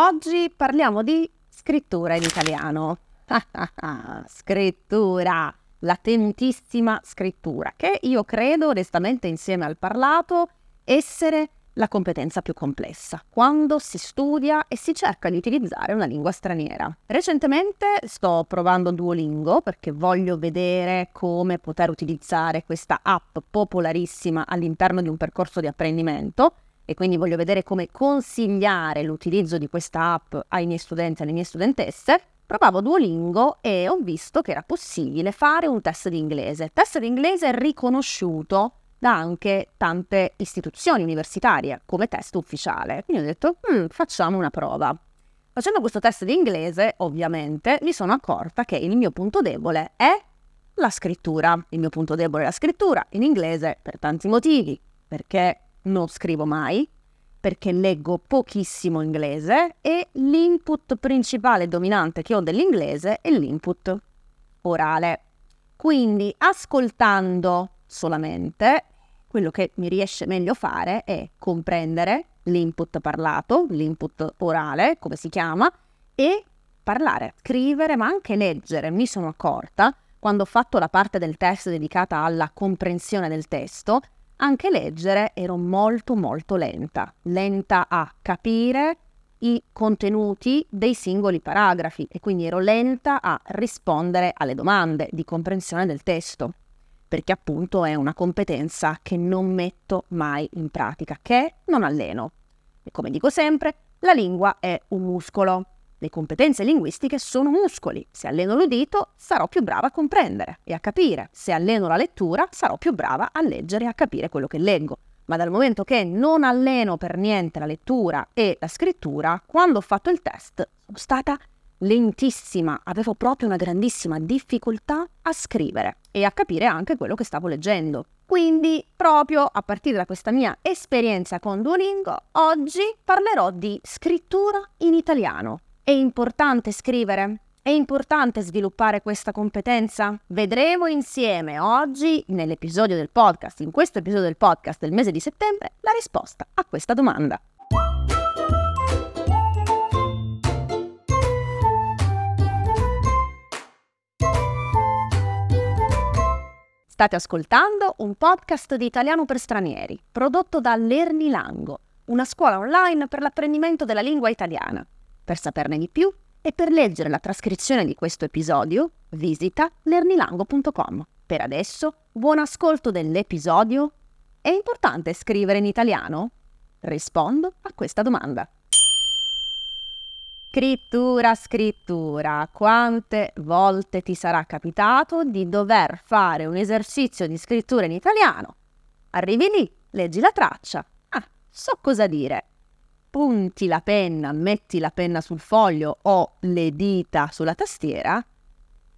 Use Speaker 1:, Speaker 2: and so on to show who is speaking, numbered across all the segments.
Speaker 1: Oggi parliamo di scrittura in italiano. scrittura, la scrittura, che io credo onestamente insieme al parlato essere la competenza più complessa, quando si studia e si cerca di utilizzare una lingua straniera. Recentemente sto provando Duolingo perché voglio vedere come poter utilizzare questa app popolarissima all'interno di un percorso di apprendimento e quindi voglio vedere come consigliare l'utilizzo di questa app ai miei studenti e alle mie studentesse, provavo Duolingo e ho visto che era possibile fare un test di inglese. Test di inglese riconosciuto da anche tante istituzioni universitarie come test ufficiale. Quindi ho detto, mm, facciamo una prova. Facendo questo test di inglese, ovviamente, mi sono accorta che il mio punto debole è la scrittura. Il mio punto debole è la scrittura in inglese per tanti motivi, perché non scrivo mai perché leggo pochissimo inglese e l'input principale dominante che ho dell'inglese è l'input orale. Quindi ascoltando solamente, quello che mi riesce meglio fare è comprendere l'input parlato, l'input orale, come si chiama, e parlare, scrivere, ma anche leggere. Mi sono accorta, quando ho fatto la parte del test dedicata alla comprensione del testo, anche leggere ero molto molto lenta, lenta a capire i contenuti dei singoli paragrafi e quindi ero lenta a rispondere alle domande di comprensione del testo, perché appunto è una competenza che non metto mai in pratica, che non alleno. E come dico sempre, la lingua è un muscolo le competenze linguistiche sono muscoli. Se alleno l'udito, sarò più brava a comprendere e a capire. Se alleno la lettura, sarò più brava a leggere e a capire quello che leggo. Ma dal momento che non alleno per niente la lettura e la scrittura, quando ho fatto il test sono stata lentissima, avevo proprio una grandissima difficoltà a scrivere e a capire anche quello che stavo leggendo. Quindi, proprio a partire da questa mia esperienza con Duolingo, oggi parlerò di scrittura in italiano. È importante scrivere? È importante sviluppare questa competenza? Vedremo insieme oggi, nell'episodio del podcast, in questo episodio del podcast del mese di settembre, la risposta a questa domanda. State ascoltando un podcast di italiano per stranieri, prodotto da Lernilango, una scuola online per l'apprendimento della lingua italiana. Per saperne di più e per leggere la trascrizione di questo episodio, visita lernilango.com. Per adesso, buon ascolto dell'episodio. È importante scrivere in italiano? Rispondo a questa domanda. Scrittura, scrittura. Quante volte ti sarà capitato di dover fare un esercizio di scrittura in italiano? Arrivi lì, leggi la traccia. Ah, so cosa dire punti la penna, metti la penna sul foglio o le dita sulla tastiera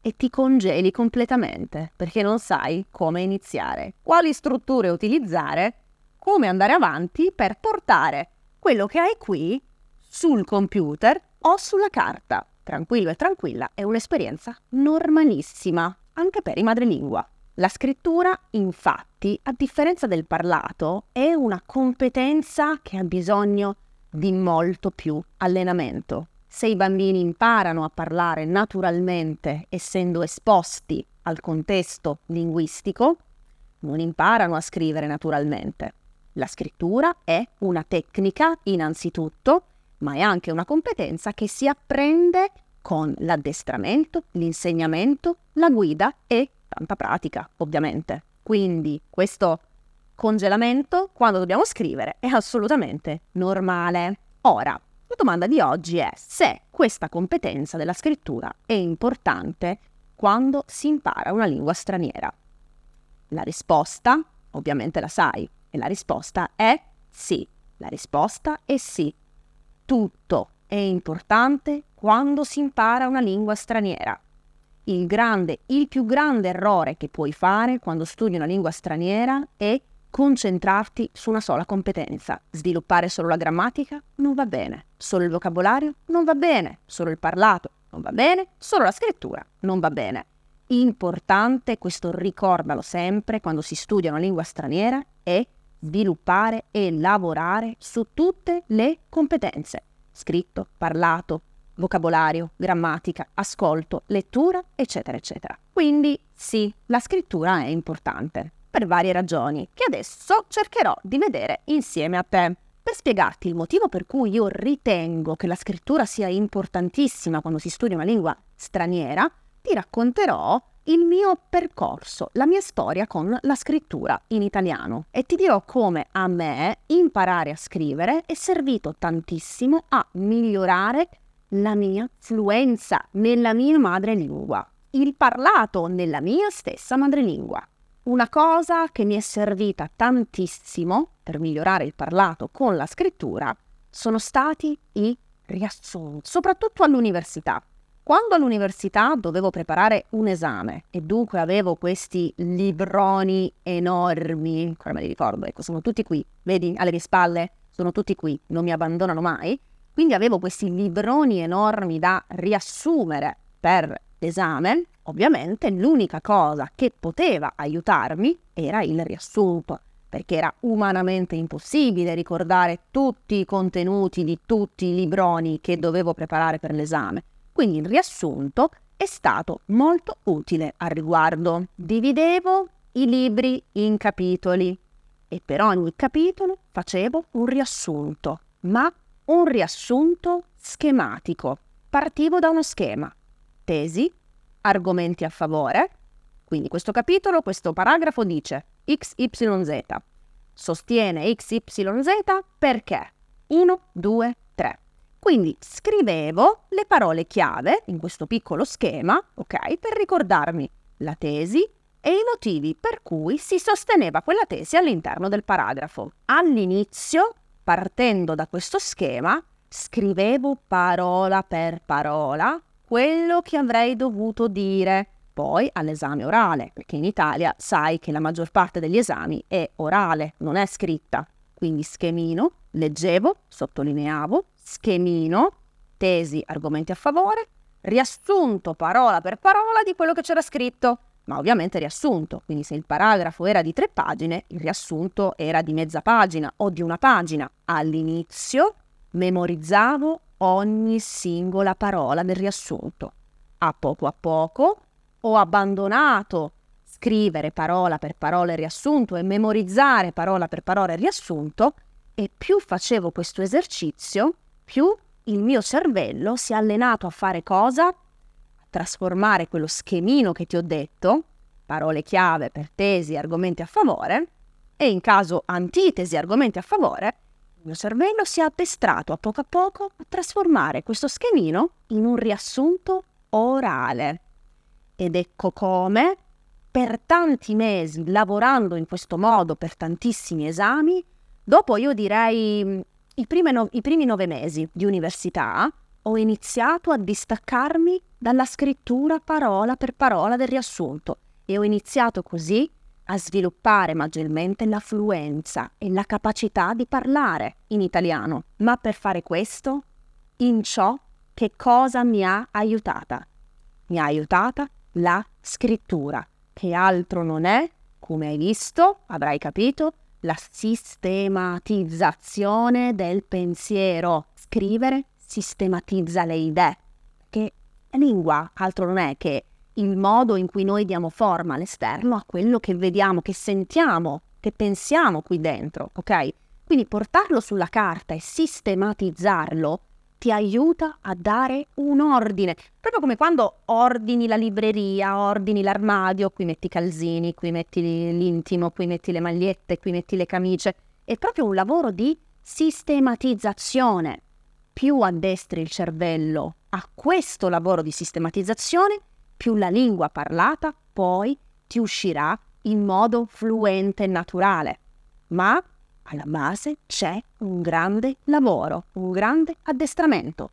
Speaker 1: e ti congeli completamente perché non sai come iniziare, quali strutture utilizzare, come andare avanti per portare quello che hai qui sul computer o sulla carta. Tranquillo e tranquilla, è un'esperienza normalissima anche per i madrelingua. La scrittura, infatti, a differenza del parlato, è una competenza che ha bisogno di molto più allenamento. Se i bambini imparano a parlare naturalmente essendo esposti al contesto linguistico, non imparano a scrivere naturalmente. La scrittura è una tecnica innanzitutto, ma è anche una competenza che si apprende con l'addestramento, l'insegnamento, la guida e tanta pratica, ovviamente. Quindi questo congelamento quando dobbiamo scrivere è assolutamente normale. Ora, la domanda di oggi è se questa competenza della scrittura è importante quando si impara una lingua straniera. La risposta, ovviamente la sai, e la risposta è sì. La risposta è sì. Tutto è importante quando si impara una lingua straniera. Il grande, il più grande errore che puoi fare quando studi una lingua straniera è concentrarti su una sola competenza. Sviluppare solo la grammatica non va bene, solo il vocabolario non va bene, solo il parlato non va bene, solo la scrittura non va bene. Importante, questo ricordalo sempre quando si studia una lingua straniera, è sviluppare e lavorare su tutte le competenze. scritto, parlato, vocabolario, grammatica, ascolto, lettura, eccetera, eccetera. Quindi sì, la scrittura è importante, per varie ragioni, che adesso cercherò di vedere insieme a te. Per spiegarti il motivo per cui io ritengo che la scrittura sia importantissima quando si studia una lingua straniera, ti racconterò il mio percorso, la mia storia con la scrittura in italiano e ti dirò come a me imparare a scrivere è servito tantissimo a migliorare la mia fluenza nella mia madrelingua, il parlato nella mia stessa madrelingua. Una cosa che mi è servita tantissimo per migliorare il parlato con la scrittura sono stati i riassunti, soprattutto all'università. Quando all'università dovevo preparare un esame e dunque avevo questi libroni enormi, ancora me li ricordo, ecco, sono tutti qui, vedi, alle mie spalle, sono tutti qui, non mi abbandonano mai, quindi avevo questi libroni enormi da riassumere per l'esame, ovviamente l'unica cosa che poteva aiutarmi era il riassunto, perché era umanamente impossibile ricordare tutti i contenuti di tutti i libroni che dovevo preparare per l'esame. Quindi il riassunto è stato molto utile al riguardo. Dividevo i libri in capitoli e per ogni capitolo facevo un riassunto, ma un riassunto schematico. Partivo da uno schema. Tesi, argomenti a favore. Quindi questo capitolo, questo paragrafo dice XYZ. Sostiene XYZ perché 1, 2, 3. Quindi scrivevo le parole chiave in questo piccolo schema, ok, per ricordarmi la tesi e i motivi per cui si sosteneva quella tesi all'interno del paragrafo. All'inizio, partendo da questo schema, scrivevo parola per parola quello che avrei dovuto dire poi all'esame orale, perché in Italia sai che la maggior parte degli esami è orale, non è scritta. Quindi schemino, leggevo, sottolineavo, schemino, tesi, argomenti a favore, riassunto parola per parola di quello che c'era scritto, ma ovviamente riassunto, quindi se il paragrafo era di tre pagine, il riassunto era di mezza pagina o di una pagina. All'inizio memorizzavo ogni singola parola del riassunto. A poco a poco ho abbandonato scrivere parola per parola il riassunto e memorizzare parola per parola il riassunto e più facevo questo esercizio, più il mio cervello si è allenato a fare cosa? A trasformare quello schemino che ti ho detto, parole chiave per tesi, argomenti a favore, e in caso antitesi, argomenti a favore, mio cervello si è addestrato a poco a poco a trasformare questo schemino in un riassunto orale. Ed ecco come, per tanti mesi, lavorando in questo modo per tantissimi esami, dopo io direi i, no- I primi nove mesi di università ho iniziato a distaccarmi dalla scrittura parola per parola del riassunto e ho iniziato così a sviluppare maggiormente la fluenza e la capacità di parlare in italiano. Ma per fare questo, in ciò che cosa mi ha aiutata? Mi ha aiutata la scrittura, che altro non è, come hai visto, avrai capito, la sistematizzazione del pensiero. Scrivere sistematizza le idee, che lingua altro non è che il modo in cui noi diamo forma all'esterno a quello che vediamo, che sentiamo, che pensiamo qui dentro, ok? Quindi portarlo sulla carta e sistematizzarlo ti aiuta a dare un ordine, proprio come quando ordini la libreria, ordini l'armadio, qui metti i calzini, qui metti l'intimo, qui metti le magliette, qui metti le camicie. È proprio un lavoro di sistematizzazione. Più addestri il cervello a questo lavoro di sistematizzazione, più la lingua parlata poi ti uscirà in modo fluente e naturale. Ma alla base c'è un grande lavoro, un grande addestramento.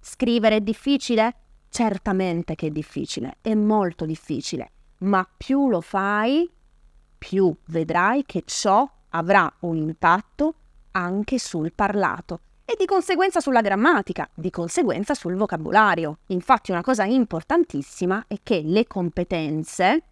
Speaker 1: Scrivere è difficile? Certamente che è difficile, è molto difficile, ma più lo fai, più vedrai che ciò avrà un impatto anche sul parlato e di conseguenza sulla grammatica, di conseguenza sul vocabolario. Infatti una cosa importantissima è che le competenze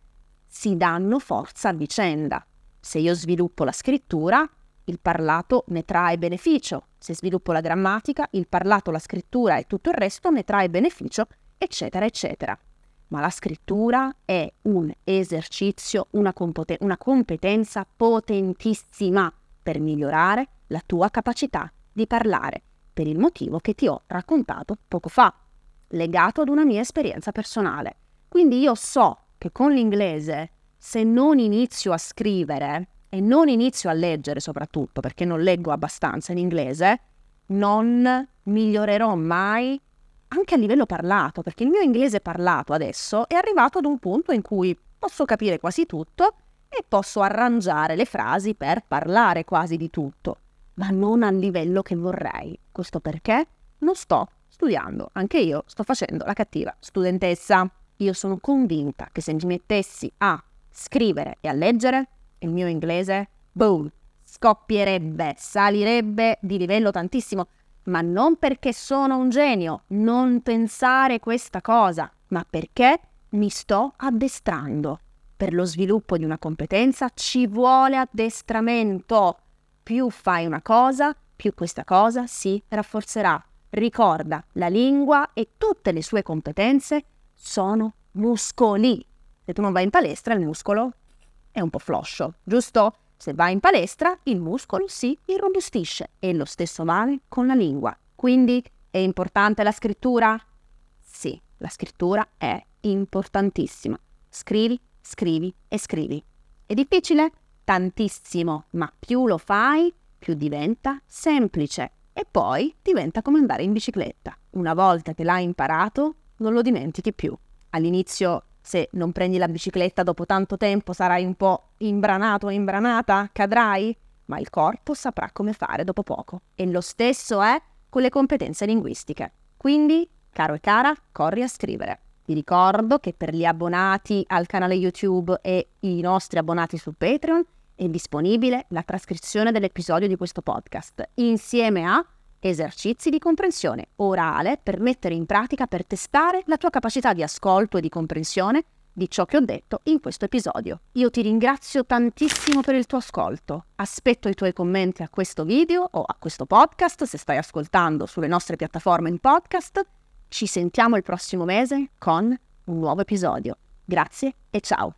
Speaker 1: si danno forza a vicenda. Se io sviluppo la scrittura, il parlato ne trae beneficio. se sviluppo la grammatica, il parlato, la scrittura e tutto il resto ne trae beneficio, eccetera, eccetera. Ma la scrittura è un esercizio, una, compoten- una competenza potentissima per migliorare la tua capacità di parlare, per il motivo che ti ho raccontato poco fa, legato ad una mia esperienza personale. Quindi io so che con l'inglese, se non inizio a scrivere e non inizio a leggere soprattutto, perché non leggo abbastanza in inglese, non migliorerò mai anche a livello parlato, perché il mio inglese parlato adesso è arrivato ad un punto in cui posso capire quasi tutto e posso arrangiare le frasi per parlare quasi di tutto, ma non al livello che vorrei. Questo perché non sto studiando, anche io sto facendo la cattiva studentessa. Io sono convinta che se mi mettessi a scrivere e a leggere, il mio inglese, boom, scoppierebbe, salirebbe di livello tantissimo, ma non perché sono un genio, non pensare questa cosa, ma perché mi sto addestrando. Per lo sviluppo di una competenza ci vuole addestramento. Più fai una cosa, più questa cosa si rafforzerà. Ricorda, la lingua e tutte le sue competenze sono muscoli. Se tu non vai in palestra, il muscolo è un po' floscio, giusto? Se vai in palestra, il muscolo si irrobustisce e lo stesso vale con la lingua. Quindi è importante la scrittura? Sì, la scrittura è importantissima. Scrivi, scrivi e scrivi. È difficile? Tantissimo, ma più lo fai, più diventa semplice e poi diventa come andare in bicicletta. Una volta che l'hai imparato, non lo dimentichi più. All'inizio se non prendi la bicicletta dopo tanto tempo sarai un po' imbranato o imbranata, cadrai, ma il corpo saprà come fare dopo poco. E lo stesso è con le competenze linguistiche. Quindi, caro e cara, corri a scrivere. Ti ricordo che per gli abbonati al canale YouTube e i nostri abbonati su Patreon è disponibile la trascrizione dell'episodio di questo podcast insieme a esercizi di comprensione orale per mettere in pratica per testare la tua capacità di ascolto e di comprensione di ciò che ho detto in questo episodio. Io ti ringrazio tantissimo per il tuo ascolto. Aspetto i tuoi commenti a questo video o a questo podcast se stai ascoltando sulle nostre piattaforme in podcast. Ci sentiamo il prossimo mese con un nuovo episodio. Grazie e ciao.